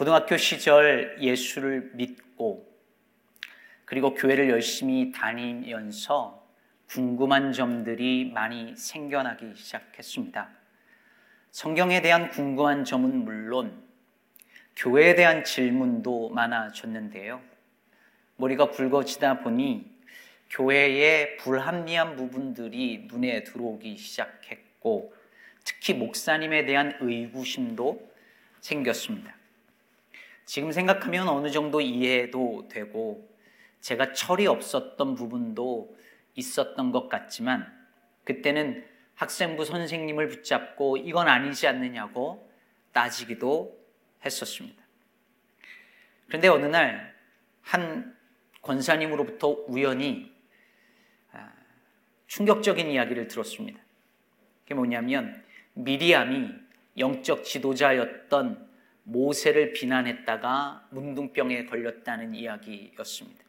고등학교 시절 예수를 믿고 그리고 교회를 열심히 다니면서 궁금한 점들이 많이 생겨나기 시작했습니다. 성경에 대한 궁금한 점은 물론 교회에 대한 질문도 많아졌는데요. 머리가 굵어지다 보니 교회의 불합리한 부분들이 눈에 들어오기 시작했고 특히 목사님에 대한 의구심도 생겼습니다. 지금 생각하면 어느 정도 이해도 되고 제가 철이 없었던 부분도 있었던 것 같지만 그때는 학생부 선생님을 붙잡고 이건 아니지 않느냐고 따지기도 했었습니다. 그런데 어느 날 한 권사님으로부터 우연히 아, 충격적인 이야기를 들었습니다. 그게 뭐냐면 미리암이 영적 지도자였던 모세를 비난했다가 문둥병에 걸렸다는 이야기였습니다.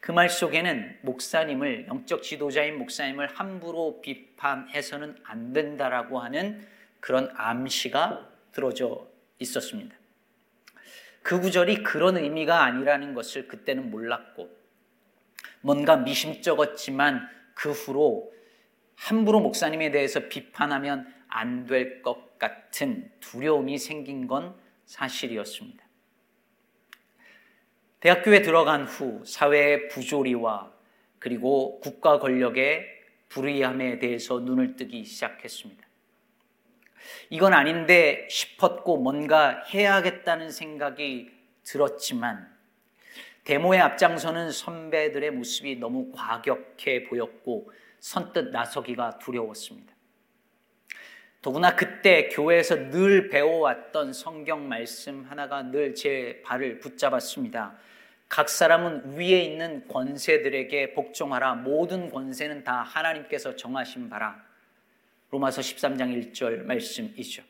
그 말 속에는 목사님을 영적 지도자인 목사님을 함부로 비판해서는 안 된다라고 하는 그런 암시가 들어져 있었습니다. 그 구절이 그런 의미가 아니라는 것을 그때는 몰랐고 뭔가 미심쩍었지만 그 후로 함부로 목사님에 대해서 비판하면 안 될 것 같은 두려움이 생긴 건 사실이었습니다. 대학교에 들어간 후 사회의 부조리와 그리고 국가 권력의 불의함에 대해서 눈을 뜨기 시작했습니다. 이건 아닌데 싶었고 뭔가 해야겠다는 생각이 들었지만 데모에 앞장서는 선배들의 모습이 너무 과격해 보였고 선뜻 나서기가 두려웠습니다. 더구나 그때 교회에서 늘 배워왔던 성경 말씀 하나가 늘 제 발을 붙잡았습니다. 각 사람은 위에 있는 권세들에게 복종하라. 모든 권세는 다 하나님께서 정하신 바라. 로마서 13장 1절 말씀이죠.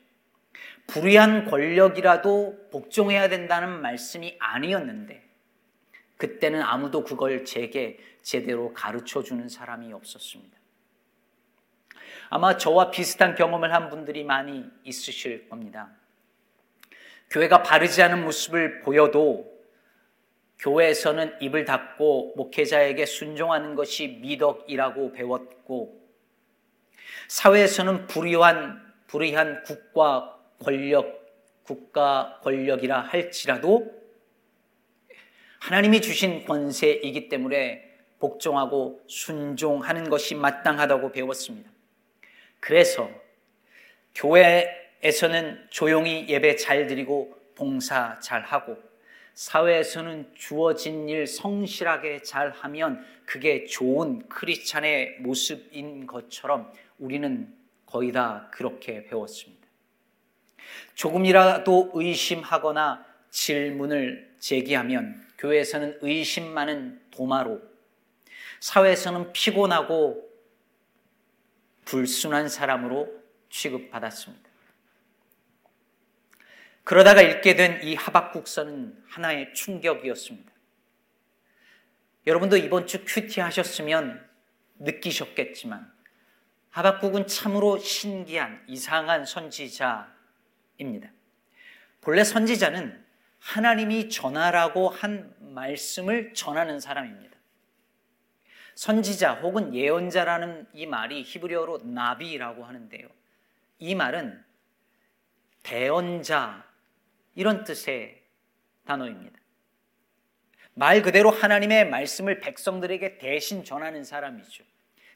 불의한 권력이라도 복종해야 된다는 말씀이 아니었는데 그때는 아무도 그걸 제게 제대로 가르쳐 주는 사람이 없었습니다. 아마 저와 비슷한 경험을 한 분들이 많이 있으실 겁니다. 교회가 바르지 않은 모습을 보여도 교회에서는 입을 닫고 목회자에게 순종하는 것이 미덕이라고 배웠고 사회에서는 불의한 불의한 국가 권력 국가 권력이라 할지라도 하나님이 주신 권세이기 때문에 복종하고 순종하는 것이 마땅하다고 배웠습니다. 그래서 교회에서는 조용히 예배 잘 드리고 봉사 잘 하고 사회에서는 주어진 일 성실하게 잘 하면 그게 좋은 크리스찬의 모습인 것처럼 우리는 거의 다 그렇게 배웠습니다. 조금이라도 의심하거나 질문을 제기하면 교회에서는 의심 많은 도마로 사회에서는 피곤하고 불순한 사람으로 취급받았습니다. 그러다가 읽게 된 이 하박국서는 하나의 충격이었습니다. 여러분도 이번 주 큐티 하셨으면 느끼셨겠지만 하박국은 참으로 신기한 이상한 선지자입니다. 본래 선지자는 하나님이 전하라고 한 말씀을 전하는 사람입니다. 선지자 혹은 예언자라는 이 말이 히브리어로 나비라고 하는데요. 이 말은 대언자 이런 뜻의 단어입니다. 말 그대로 하나님의 말씀을 백성들에게 대신 전하는 사람이죠.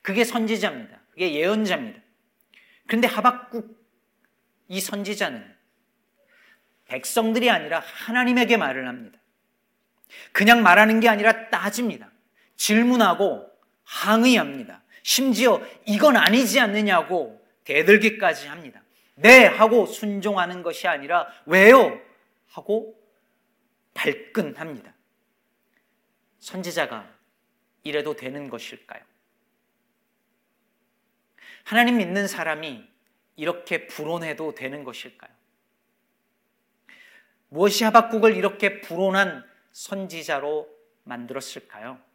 그게 선지자입니다. 그게 예언자입니다. 그런데 하박국 이 선지자는 백성들이 아니라 하나님에게 말을 합니다. 그냥 말하는 게 아니라 따집니다. 질문하고 항의합니다. 심지어 이건 아니지 않느냐고 대들기까지 합니다. 네 하고 순종하는 것이 아니라 왜요 하고 발끈합니다. 선지자가 이래도 되는 것일까요? 하나님 믿는 사람이 이렇게 불온해도 되는 것일까요? 무엇이 하박국을 이렇게 불온한 선지자로 만들었을까요?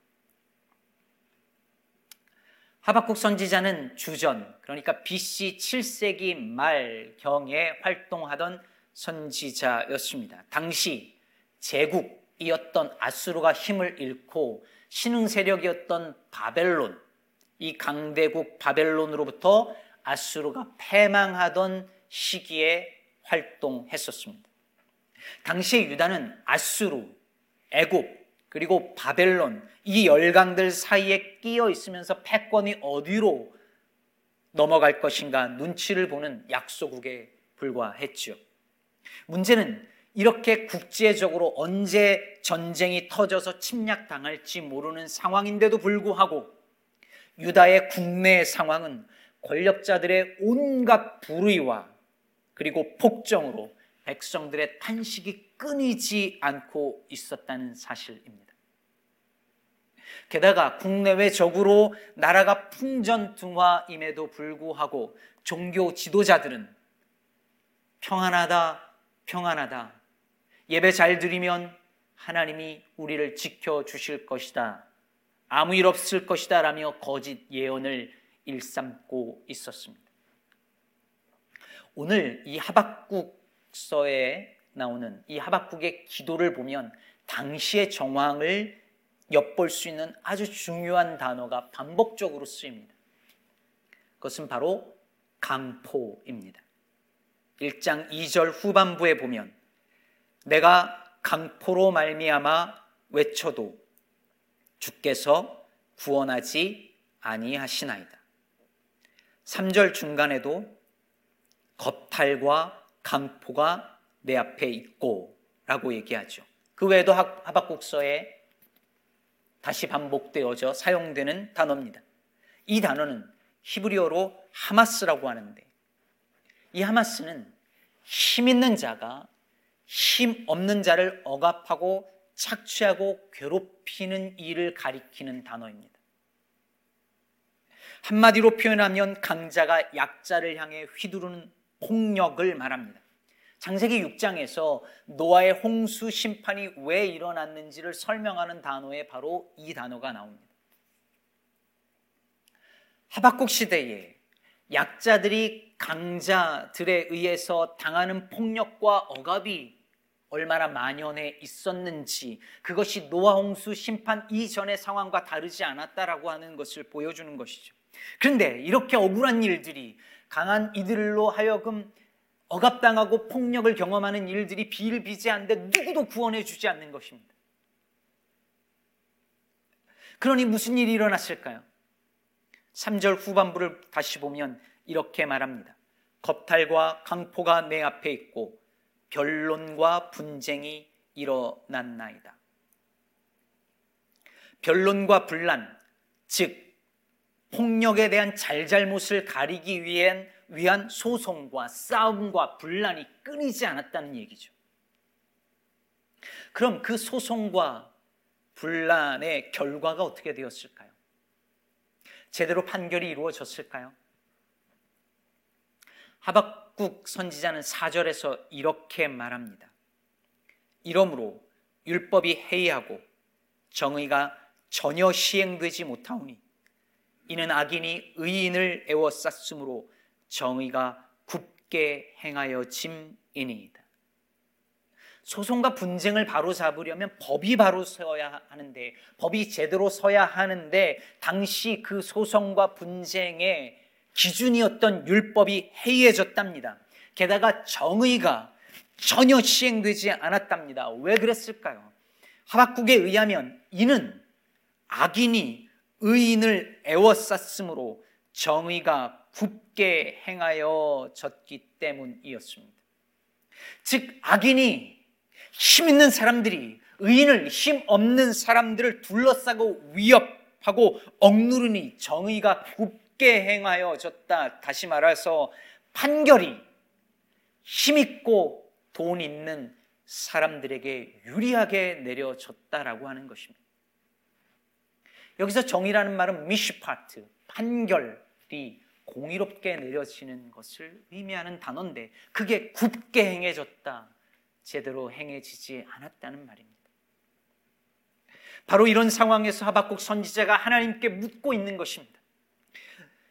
하박국 선지자는 주전, 그러니까 BC 7세기 말경에 활동하던 선지자였습니다. 당시 제국이었던 아수르가 힘을 잃고 신흥 세력이었던 바벨론, 이 강대국 바벨론으로부터 아수르가 패망하던 시기에 활동했었습니다. 당시에 유다는 아수르, 애굽, 그리고 바벨론 이 열강들 사이에 끼어 있으면서 패권이 어디로 넘어갈 것인가 눈치를 보는 약소국에 불과했죠. 문제는 이렇게 국제적으로 언제 전쟁이 터져서 침략당할지 모르는 상황인데도 불구하고 유다의 국내 상황은 권력자들의 온갖 불의와 그리고 폭정으로 백성들의 탄식이 끊이지 않고 있었다는 사실입니다. 게다가 국내외적으로 나라가 풍전등화임에도 불구하고 종교 지도자들은 평안하다, 평안하다. 예배 잘 드리면 하나님이 우리를 지켜주실 것이다. 아무 일 없을 것이다. 라며 거짓 예언을 일삼고 있었습니다. 오늘 이 하박국 서에 나오는 이 하박국의 기도를 보면 당시의 정황을 엿볼 수 있는 아주 중요한 단어가 반복적으로 쓰입니다. 그것은 바로 강포입니다. 1장 2절 후반부에 보면 내가 강포로 말미암아 외쳐도 주께서 구원하지 아니하시나이다. 3절 중간에도 겁탈과 강포가 내 앞에 있고 라고 얘기하죠. 그 외에도 하박국서에 다시 반복되어져 사용되는 단어입니다. 이 단어는 히브리어로 하마스라고 하는데 이 하마스는 힘 있는 자가 힘 없는 자를 억압하고 착취하고 괴롭히는 일을 가리키는 단어입니다. 한마디로 표현하면 강자가 약자를 향해 휘두르는 폭력을 말합니다. 장세기 6장에서 노아의 홍수 심판이 왜 일어났는지를 설명하는 단어에 바로 이 단어가 나옵니다. 하박국 시대에 약자들이 강자들에 의해서 당하는 폭력과 억압이 얼마나 만연해 있었는지 그것이 노아 홍수 심판 이전의 상황과 다르지 않았다라고 하는 것을 보여주는 것이죠. 그런데 이렇게 억울한 일들이 강한 이들로 하여금 억압당하고 폭력을 경험하는 일들이 비일비재한데 누구도 구원해 주지 않는 것입니다. 그러니 무슨 일이 일어났을까요? 3절 후반부를 다시 보면 이렇게 말합니다. 겁탈과 강포가 내 앞에 있고 변론과 분쟁이 일어났나이다. 변론과 분란, 즉 폭력에 대한 잘잘못을 가리기 위한 위한 소송과 싸움과 분란이 끊이지 않았다는 얘기죠. 그럼 그 소송과 분란의 결과가 어떻게 되었을까요? 제대로 판결이 이루어졌을까요? 하박국 선지자는 4절에서 이렇게 말합니다. 이러므로 율법이 해이하고 정의가 전혀 시행되지 못하오니 이는 악인이 의인을 애워쌌으므로 정의가 굳게 행하여 짐이니이다. 소송과 분쟁을 바로 잡으려면 법이 바로 서야 하는데 법이 제대로 서야 하는데 당시 그 소송과 분쟁의 기준이었던 율법이 해이해졌답니다. 게다가 정의가 전혀 시행되지 않았답니다. 왜 그랬을까요? 하박국에 의하면 이는 악인이 의인을 애워쌌으므로 정의가 굳게 행하여 졌기 때문이었습니다. 즉, 악인이 힘 있는 사람들이 의인을 힘 없는 사람들을 둘러싸고 위협하고 억누르니 정의가 굳게 행하여 졌다. 다시 말해서 판결이 힘 있고 돈 있는 사람들에게 유리하게 내려졌다라고 하는 것입니다. 여기서 정의라는 말은 미시파트, 판결이 공의롭게 내려지는 것을 의미하는 단어인데 그게 굳게 행해졌다. 제대로 행해지지 않았다는 말입니다. 바로 이런 상황에서 하박국 선지자가 하나님께 묻고 있는 것입니다.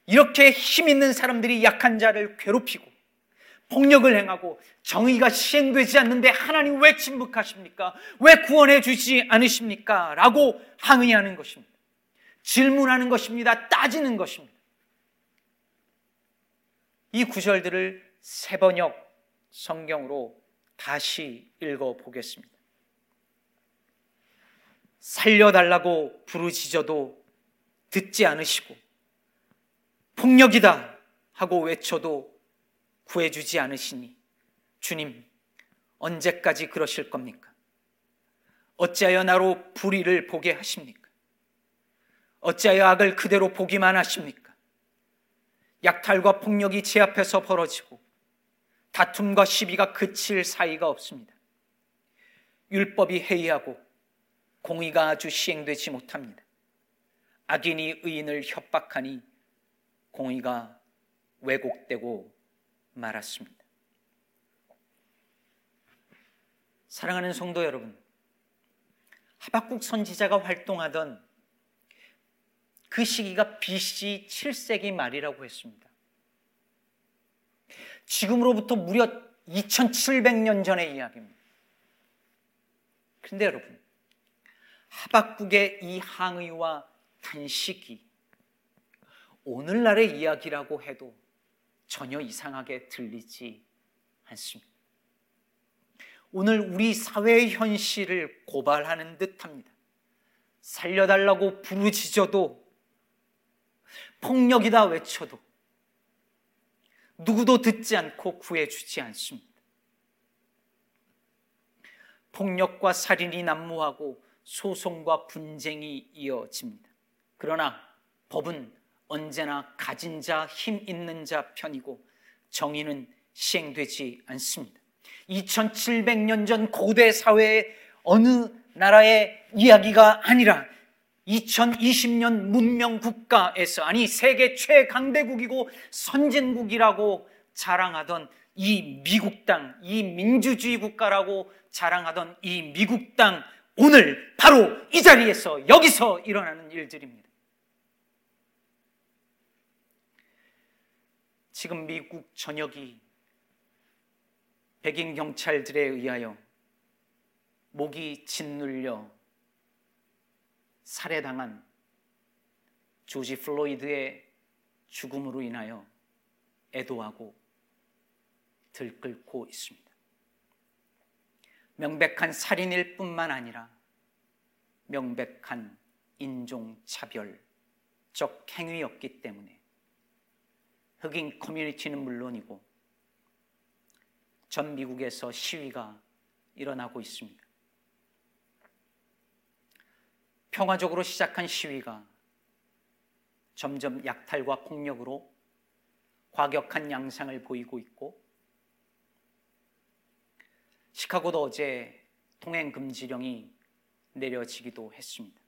이렇게 힘 있는 사람들이 약한 자를 괴롭히고 폭력을 행하고 정의가 시행되지 않는데 하나님 왜 침묵하십니까? 왜 구원해 주지 않으십니까? 라고 항의하는 것입니다. 질문하는 것입니다. 따지는 것입니다. 이 구절들을 세 번역 성경으로 다시 읽어 보겠습니다. 살려달라고 부르짖어도 듣지 않으시고 폭력이다 하고 외쳐도 구해주지 않으시니 주님 언제까지 그러실 겁니까? 어찌하여 나로 불의를 보게 하십니까? 어찌하여 악을 그대로 보기만 하십니까? 약탈과 폭력이 제 앞에서 벌어지고 다툼과 시비가 그칠 사이가 없습니다. 율법이 해이하고 공의가 아주 시행되지 못합니다. 악인이 의인을 협박하니 공의가 왜곡되고 말았습니다. 사랑하는 성도 여러분, 하박국 선지자가 활동하던 그 시기가 BC 7세기 말이라고 했습니다. 지금으로부터 무려 2700년 전의 이야기입니다. 그런데 여러분, 하박국의 이 항의와 단식이 오늘날의 이야기라고 해도 전혀 이상하게 들리지 않습니다. 오늘 우리 사회의 현실을 고발하는 듯 합니다. 살려달라고 부르짖어도 폭력이다 외쳐도 누구도 듣지 않고 구해주지 않습니다. 폭력과 살인이 난무하고 소송과 분쟁이 이어집니다. 그러나 법은 언제나 가진 자, 힘 있는 자 편이고 정의는 시행되지 않습니다. 2700년 전 고대 사회의 어느 나라의 이야기가 아니라 2020년 문명 국가에서 아니 세계 최강대국이고 선진국이라고 자랑하던 이 미국 땅, 이 민주주의 국가라고 자랑하던 이 미국 땅 오늘 바로 이 자리에서 여기서 일어나는 일들입니다. 지금 미국 전역이 백인 경찰들에 의하여 목이 짓눌려 살해당한 조지 플로이드의 죽음으로 인하여 애도하고 들끓고 있습니다. 명백한 살인일 뿐만 아니라 명백한 인종차별적 행위였기 때문에 흑인 커뮤니티는 물론이고 전 미국에서 시위가 일어나고 있습니다. 평화적으로 시작한 시위가 점점 약탈과 폭력으로 과격한 양상을 보이고 있고 시카고도 어제 통행 금지령이 내려지기도 했습니다.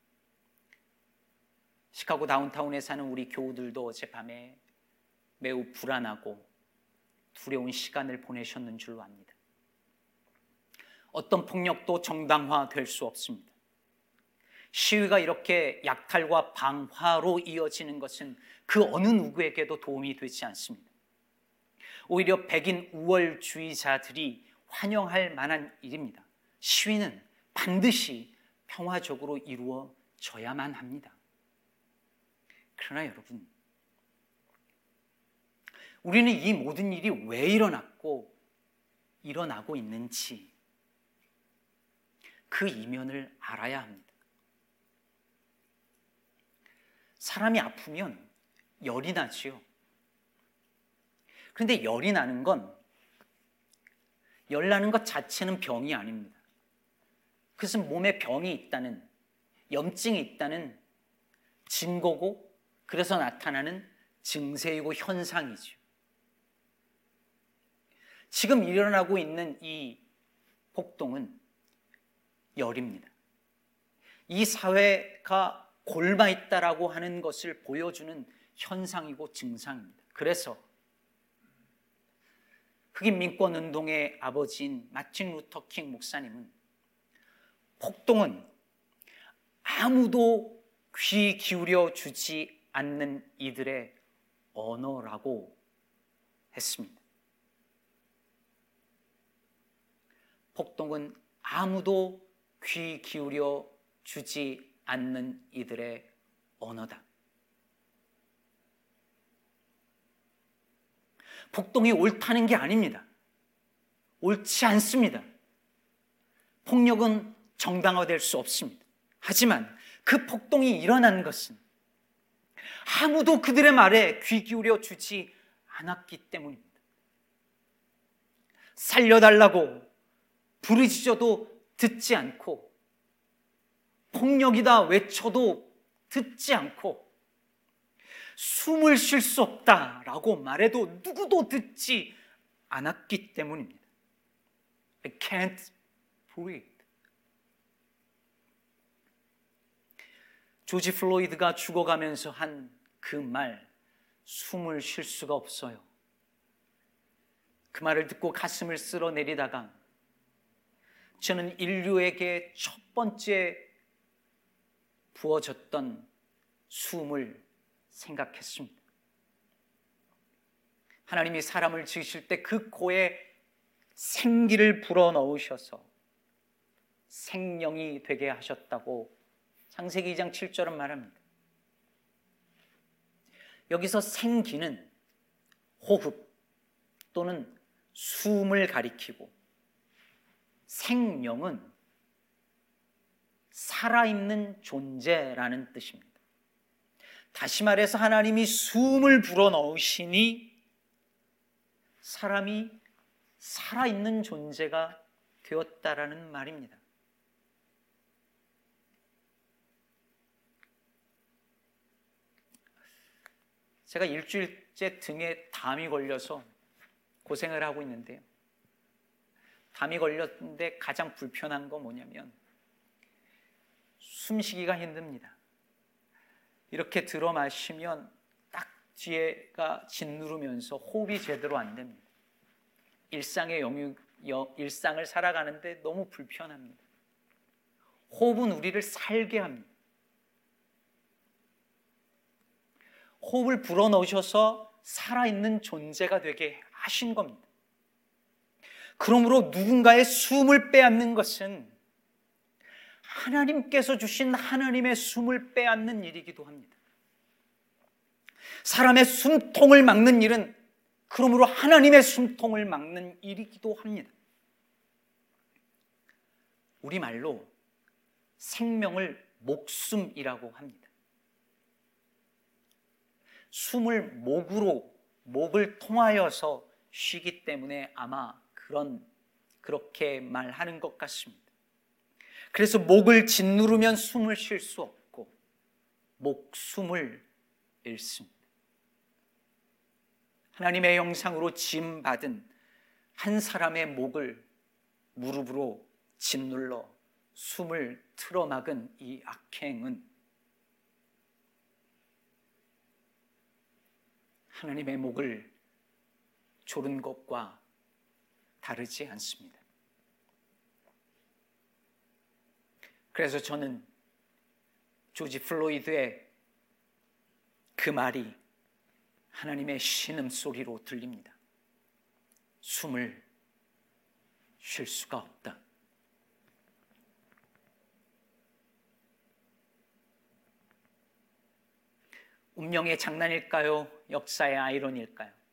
시카고 다운타운에 사는 우리 교우들도 어젯밤에 매우 불안하고 두려운 시간을 보내셨는 줄로 압니다. 어떤 폭력도 정당화될 수 없습니다. 시위가 이렇게 약탈과 방화로 이어지는 것은 그 어느 누구에게도 도움이 되지 않습니다. 오히려 백인 우월주의자들이 환영할 만한 일입니다. 시위는 반드시 평화적으로 이루어져야만 합니다. 그러나 여러분, 우리는 이 모든 일이 왜 일어났고 일어나고 있는지 그 이면을 알아야 합니다. 사람이 아프면 열이 나지요. 그런데 열이 나는 건 열 나는 것 자체는 병이 아닙니다. 그것은 몸에 병이 있다는 염증이 있다는 증거고 그래서 나타나는 증세이고 현상이죠. 지금 일어나고 있는 이 폭동은 열입니다. 이 사회가 골마 있다라고 하는 것을 보여주는 현상이고 증상입니다. 그래서 흑인 민권 운동의 아버지인 마틴 루터 킹 목사님은 폭동은 아무도 귀 기울여 주지 않는 이들의 언어라고 했습니다. 폭동은 아무도 귀 기울여 주지 않는 이들의 언어다. 폭동이 옳다는 게 아닙니다. 옳지 않습니다. 폭력은 정당화될 수 없습니다. 하지만 그 폭동이 일어난 것은 아무도 그들의 말에 귀 기울여 주지 않았기 때문입니다. 살려달라고 부르짖어도 듣지 않고 폭력이다 외쳐도 듣지 않고 숨을 쉴 수 없다라고 말해도 누구도 듣지 않았기 때문입니다. I can't breathe. 조지 플로이드가 죽어가면서 한 그 말, 숨을 쉴 수가 없어요. 그 말을 듣고 가슴을 쓸어 내리다가 저는 인류에게 첫 번째 부어졌던 숨을 생각했습니다. 하나님이 사람을 지으실 때 그 코에 생기를 불어 넣으셔서 생명이 되게 하셨다고 창세기 2장 7절은 말합니다. 여기서 생기는 호흡 또는 숨을 가리키고 생명은 살아있는 존재라는 뜻입니다. 다시 말해서 하나님이 숨을 불어 넣으시니 사람이 살아있는 존재가 되었다라는 말입니다. 제가 일주일째 등에 담이 걸려서 고생을 하고 있는데요. 담이 걸렸는데 가장 불편한 거 뭐냐면 숨쉬기가 힘듭니다. 이렇게 들어 마시면 딱 뒤에가 짓누르면서 호흡이 제대로 안 됩니다. 일상의 영유, 일상을 살아가는데 너무 불편합니다. 호흡은 우리를 살게 합니다. 호흡을 불어넣으셔서 살아있는 존재가 되게 하신 겁니다. 그러므로 누군가의 숨을 빼앗는 것은 하나님께서 주신 하나님의 숨을 빼앗는 일이기도 합니다. 사람의 숨통을 막는 일은 그러므로 하나님의 숨통을 막는 일이기도 합니다. 우리말로 생명을 목숨이라고 합니다. 숨을 목으로 목을 통하여서 쉬기 때문에 아마 그런 그렇게 말하는 것 같습니다. 그래서 목을 짓누르면 숨을 쉴 수 없고 목숨을 잃습니다. 하나님의 영상으로 짐 받은 한 사람의 목을 무릎으로 짓눌러 숨을 틀어막은 이 악행은 하나님의 목을 조른 것과 다르지 않습니다. 그래서 저는 조지 플로이드의 그 말이 하나님의 신음 소리로 들립니다. 숨을 쉴 수가 없다. 운명의 장난일까요? 역사의 아이러니일까요?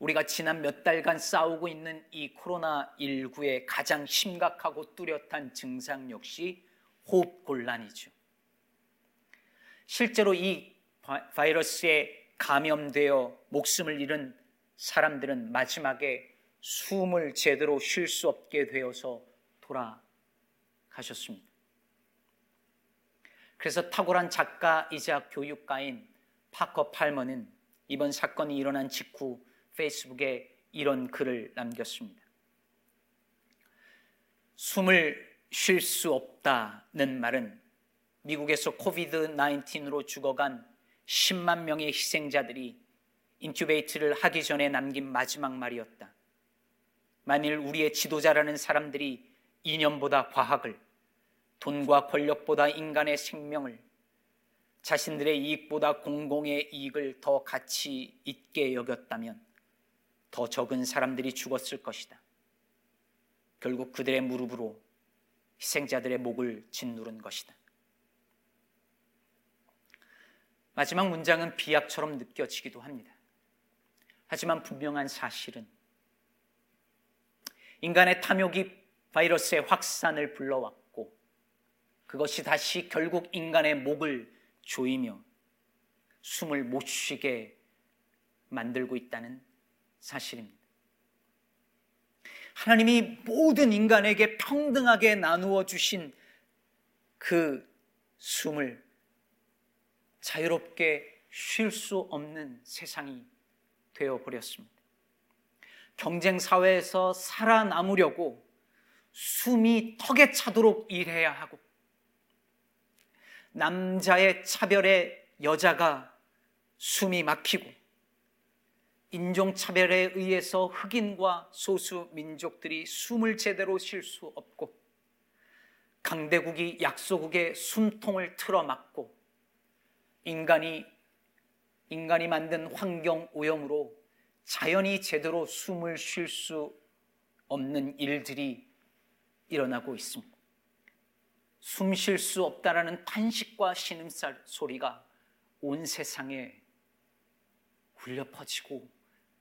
우리가 지난 몇 달간 싸우고 있는 이 코로나19의 가장 심각하고 뚜렷한 증상 역시 호흡 곤란이죠. 실제로 이 바이러스에 감염되어 목숨을 잃은 사람들은 마지막에 숨을 제대로 쉴 수 없게 되어서 돌아가셨습니다. 그래서 탁월한 작가이자 교육가인 파커 팔머는 이번 사건이 일어난 직후 페이스북에 이런 글을 남겼습니다. 숨을 쉴 수 없다는 말은 미국에서 COVID 19으로 죽어간 10만 명의 희생자들이 intubate를 하기 전에 남긴 마지막 말이었다. 만일 우리의 지도자라는 사람들이 이념보다 과학을, 돈과 권력보다 인간의 생명을, 자신들의 이익보다 공공의 이익을 더 가치 있게 여겼다면 더 적은 사람들이 죽었을 것이다. 결국 그들의 무릎으로 희생자들의 목을 짓누른 것이다. 마지막 문장은 비약처럼 느껴지기도 합니다. 하지만 분명한 사실은 인간의 탐욕이 바이러스의 확산을 불러왔고 그것이 다시 결국 인간의 목을 조이며 숨을 못 쉬게 만들고 있다는 사실입니다. 하나님이 모든 인간에게 평등하게 나누어 주신 그 숨을 자유롭게 쉴 수 없는 세상이 되어 버렸습니다. 경쟁 사회에서 살아남으려고 숨이 턱에 차도록 일해야 하고 남자의 차별에 여자가 숨이 막히고 인종차별에 의해서 흑인과 소수 민족들이 숨을 제대로 쉴 수 없고 강대국이 약소국의 숨통을 틀어막고 인간이 인간이 만든 환경 오염으로 자연이 제대로 숨을 쉴 수 없는 일들이 일어나고 있습니다. 숨 쉴 수 없다라는 탄식과 신음살 소리가 온 세상에 울려 퍼지고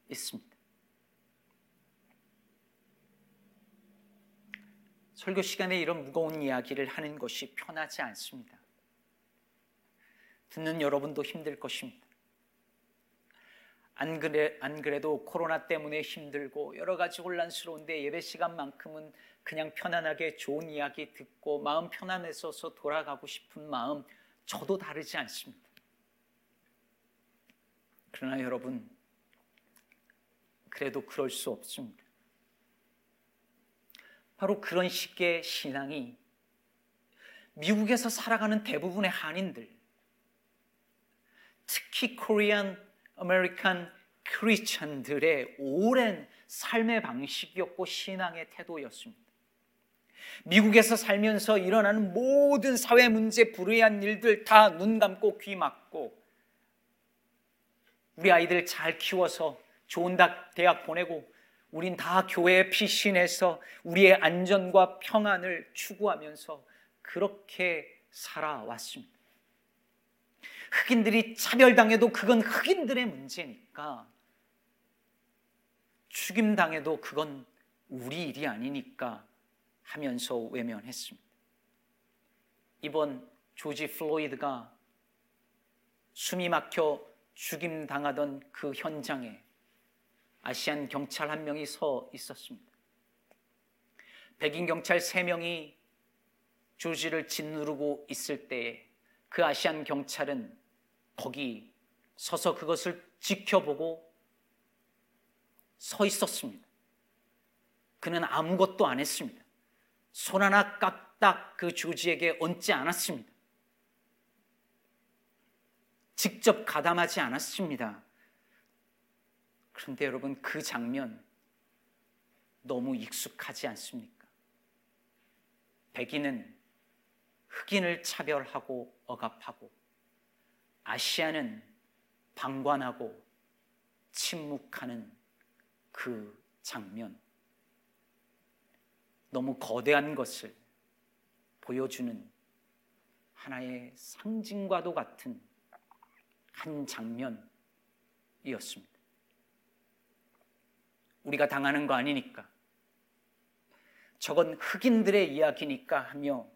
있습니다. 설교 시간에 이런 무거운 이야기를 하는 것이 편하지 않습니다. 듣는 여러분도 힘들 것입니다. 안, 그래, 안 그래도 코로나 때문에 힘들고 여러 가지 혼란스러운데 예배 시간만큼은 그냥 편안하게 좋은 이야기 듣고 마음 편안해져서 돌아가고 싶은 마음 저도 다르지 않습니다. 그러나 여러분, 그래도 그럴 수 없습니다. 바로 그런 식의 신앙이 미국에서 살아가는 대부분의 한인들, 특히 Korean American 크리스천들의 오랜 삶의 방식이었고 신앙의 태도였습니다. 미국에서 살면서 일어나는 모든 사회 문제, 불의한 일들 다 눈 감고 귀 막고 우리 아이들 잘 키워서 좋은 대학 보내고 우린 다 교회에 피신해서 우리의 안전과 평안을 추구하면서 그렇게 살아왔습니다. 흑인들이 차별당해도 그건 흑인들의 문제니까 죽임당해도 그건 우리 일이 아니니까 하면서 외면했습니다. 이번 조지 플로이드가 숨이 막혀 죽임당하던 그 현장에 아시안 경찰 한 명이 서 있었습니다. 백인 경찰 세 명이 조지를 짓누르고 있을 때에 그 아시안 경찰은 거기 서서 그것을 지켜보고 서 있었습니다. 그는 아무것도 안 했습니다. 손 하나 까딱 그 조지에게 얹지 않았습니다. 직접 가담하지 않았습니다. 그런데 여러분 그 장면 너무 익숙하지 않습니까? 백인은 흑인을 차별하고 억압하고 아시아는 방관하고 침묵하는 그 장면. 너무 거대한 것을 보여주는 하나의 상징과도 같은 한 장면이었습니다. 우리가 당하는 거 아니니까. 저건 흑인들의 이야기니까 하며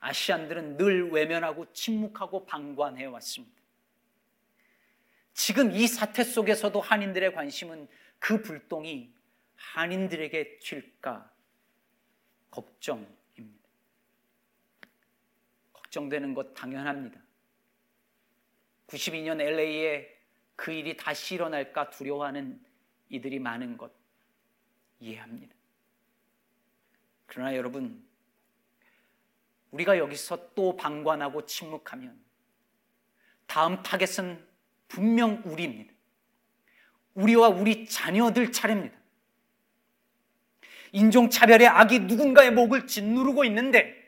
아시안들은 늘 외면하고 침묵하고 방관해 왔습니다. 지금 이 사태 속에서도 한인들의 관심은 그 불똥이 한인들에게 튈까 걱정입니다. 걱정되는 것 당연합니다. 92년 LA에 그 일이 다시 일어날까 두려워하는 이들이 많은 것 이해합니다. 그러나 여러분, 우리가 여기서 또 방관하고 침묵하면 다음 타겟은 분명 우리입니다. 우리와 우리 자녀들 차례입니다. 인종차별의 악이 누군가의 목을 짓누르고 있는데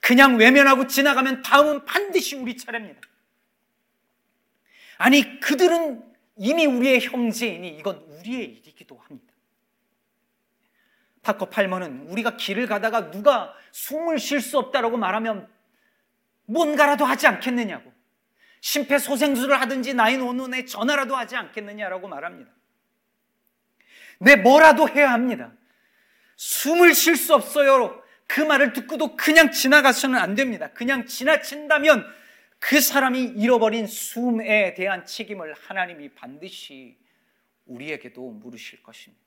그냥 외면하고 지나가면 다음은 반드시 우리 차례입니다. 아니, 그들은 이미 우리의 형제이니 이건 우리의 일이기도 합니다. 타커 팔머는 우리가 길을 가다가 누가 숨을 쉴 수 없다라고 말하면 뭔가라도 하지 않겠느냐고 심폐소생술을 하든지 911에 전화라도 하지 않겠느냐라고 말합니다. 네, 뭐라도 해야 합니다. 숨을 쉴 수 없어요. 그 말을 듣고도 그냥 지나가서는 안 됩니다. 그냥 지나친다면 그 사람이 잃어버린 숨에 대한 책임을 하나님이 반드시 우리에게도 물으실 것입니다.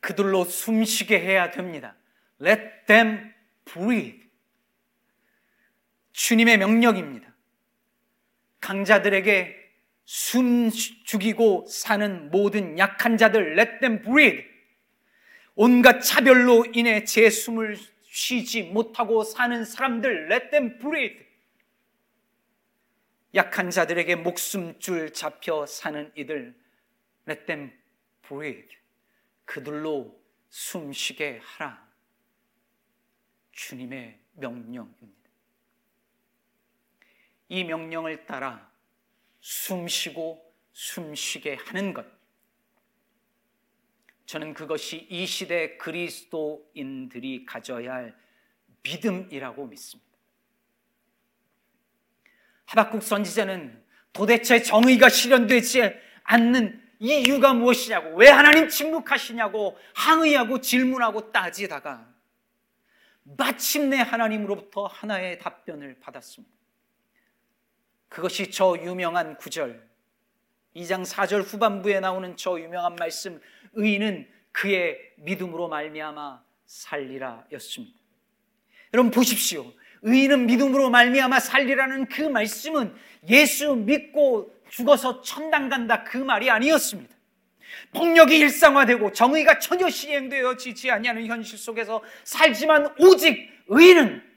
그들로 숨쉬게 해야 됩니다. Let them breathe. 주님의 명령입니다. 강자들에게 숨 죽이고 사는 모든 약한 자들 let them breathe. 온갖 차별로 인해 제 숨을 쉬지 못하고 사는 사람들 let them breathe. 약한 자들에게 목숨줄 잡혀 사는 이들 let them breathe. 그들로 숨쉬게 하라. 주님의 명령입니다. 이 명령을 따라 숨쉬고 숨쉬게 하는 것. 저는 그것이 이 시대 그리스도인들이 가져야 할 믿음이라고 믿습니다. 하박국 선지자는 도대체 정의가 실현되지 않는 이유가 무엇이냐고, 왜 하나님 침묵하시냐고 항의하고 질문하고 따지다가 마침내 하나님으로부터 하나의 답변을 받았습니다. 그것이 저 유명한 구절, 2장 4절 후반부에 나오는 저 유명한 말씀, 의인은 그의 믿음으로 말미암아 살리라였습니다. 여러분 보십시오. 의인은 믿음으로 말미암아 살리라는 그 말씀은 예수 믿고 죽어서 천당 간다 그 말이 아니었습니다. 폭력이 일상화되고 정의가 전혀 시행되어지지 아니하는 현실 속에서 살지만 오직 의인은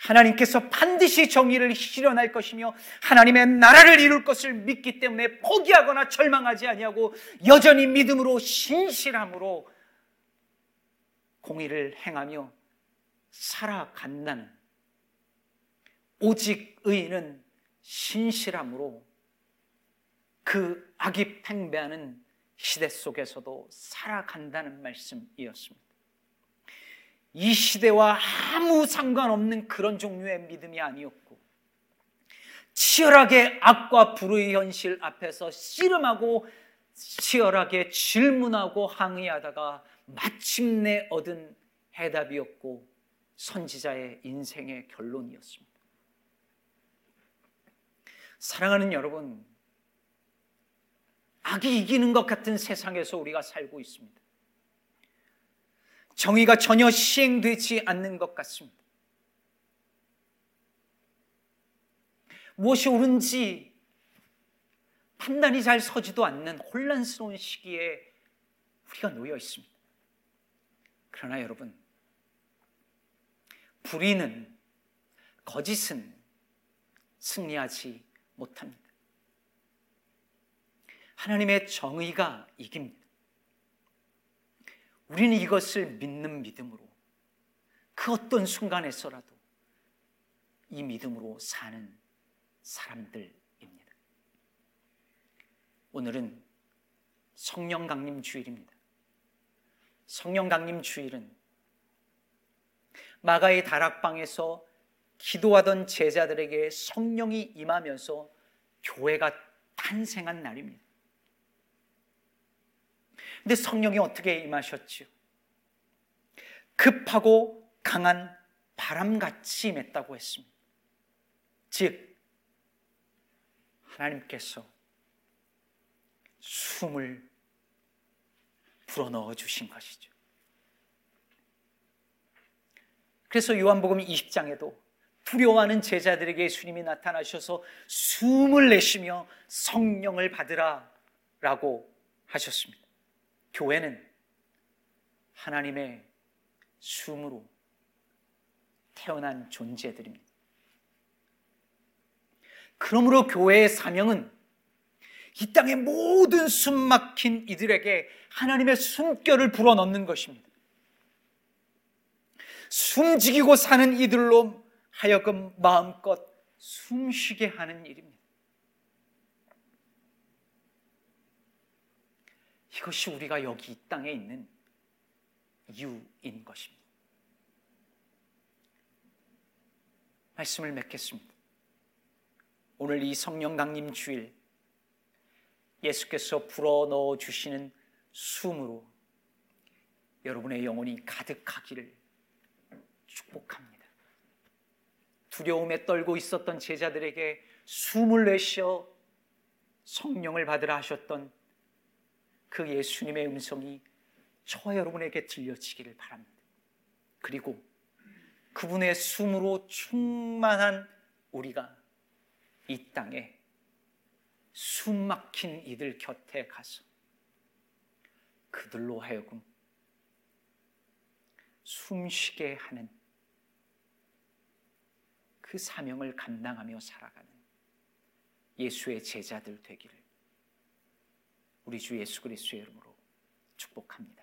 하나님께서 반드시 정의를 실현할 것이며 하나님의 나라를 이룰 것을 믿기 때문에 포기하거나 절망하지 아니하고 여전히 믿음으로 신실함으로 공의를 행하며 살아간다는 오직 의인은 신실함으로 그 악이 팽배하는 시대 속에서도 살아간다는 말씀이었습니다. 이 시대와 아무 상관없는 그런 종류의 믿음이 아니었고 치열하게 악과 불의 현실 앞에서 씨름하고 치열하게 질문하고 항의하다가 마침내 얻은 해답이었고 선지자의 인생의 결론이었습니다. 사랑하는 여러분, 악이 이기는 것 같은 세상에서 우리가 살고 있습니다. 정의가 전혀 시행되지 않는 것 같습니다. 무엇이 옳은지 판단이 잘 서지도 않는 혼란스러운 시기에 우리가 놓여 있습니다. 그러나 여러분, 불의는, 거짓은 승리하지 못합니다. 하나님의 정의가 이깁니다. 우리는 이것을 믿는 믿음으로 그 어떤 순간에서라도 이 믿음으로 사는 사람들입니다. 오늘은 성령 강림 주일입니다. 성령 강림 주일은 마가의 다락방에서 기도하던 제자들에게 성령이 임하면서 교회가 탄생한 날입니다. 근데 성령이 어떻게 임하셨지요? 급하고 강한 바람같이 임했다고 했습니다. 즉, 하나님께서 숨을 불어넣어 주신 것이죠. 그래서 요한복음 20장에도 두려워하는 제자들에게 예수님이 나타나셔서 숨을 내쉬며 성령을 받으라 라고 하셨습니다. 교회는 하나님의 숨으로 태어난 존재들입니다. 그러므로 교회의 사명은 이 땅의 모든 숨 막힌 이들에게 하나님의 숨결을 불어넣는 것입니다. 숨지기고 사는 이들로 하여금 마음껏 숨쉬게 하는 일입니다. 이것이 우리가 여기 이 땅에 있는 이유인 것입니다. 말씀을 맺겠습니다. 오늘 이 성령 강림 주일 예수께서 불어 넣어 주시는 숨으로 여러분의 영혼이 가득하기를 축복합니다. 두려움에 떨고 있었던 제자들에게 숨을 내쉬어 성령을 받으라 하셨던 그 예수님의 음성이 저와 여러분에게 들려지기를 바랍니다. 그리고 그분의 숨으로 충만한 우리가 이 땅에 숨 막힌 이들 곁에 가서 그들로 하여금 숨쉬게 하는 그 사명을 감당하며 살아가는 예수의 제자들 되기를 우리 주 예수 그리스도의 이름으로 축복합니다.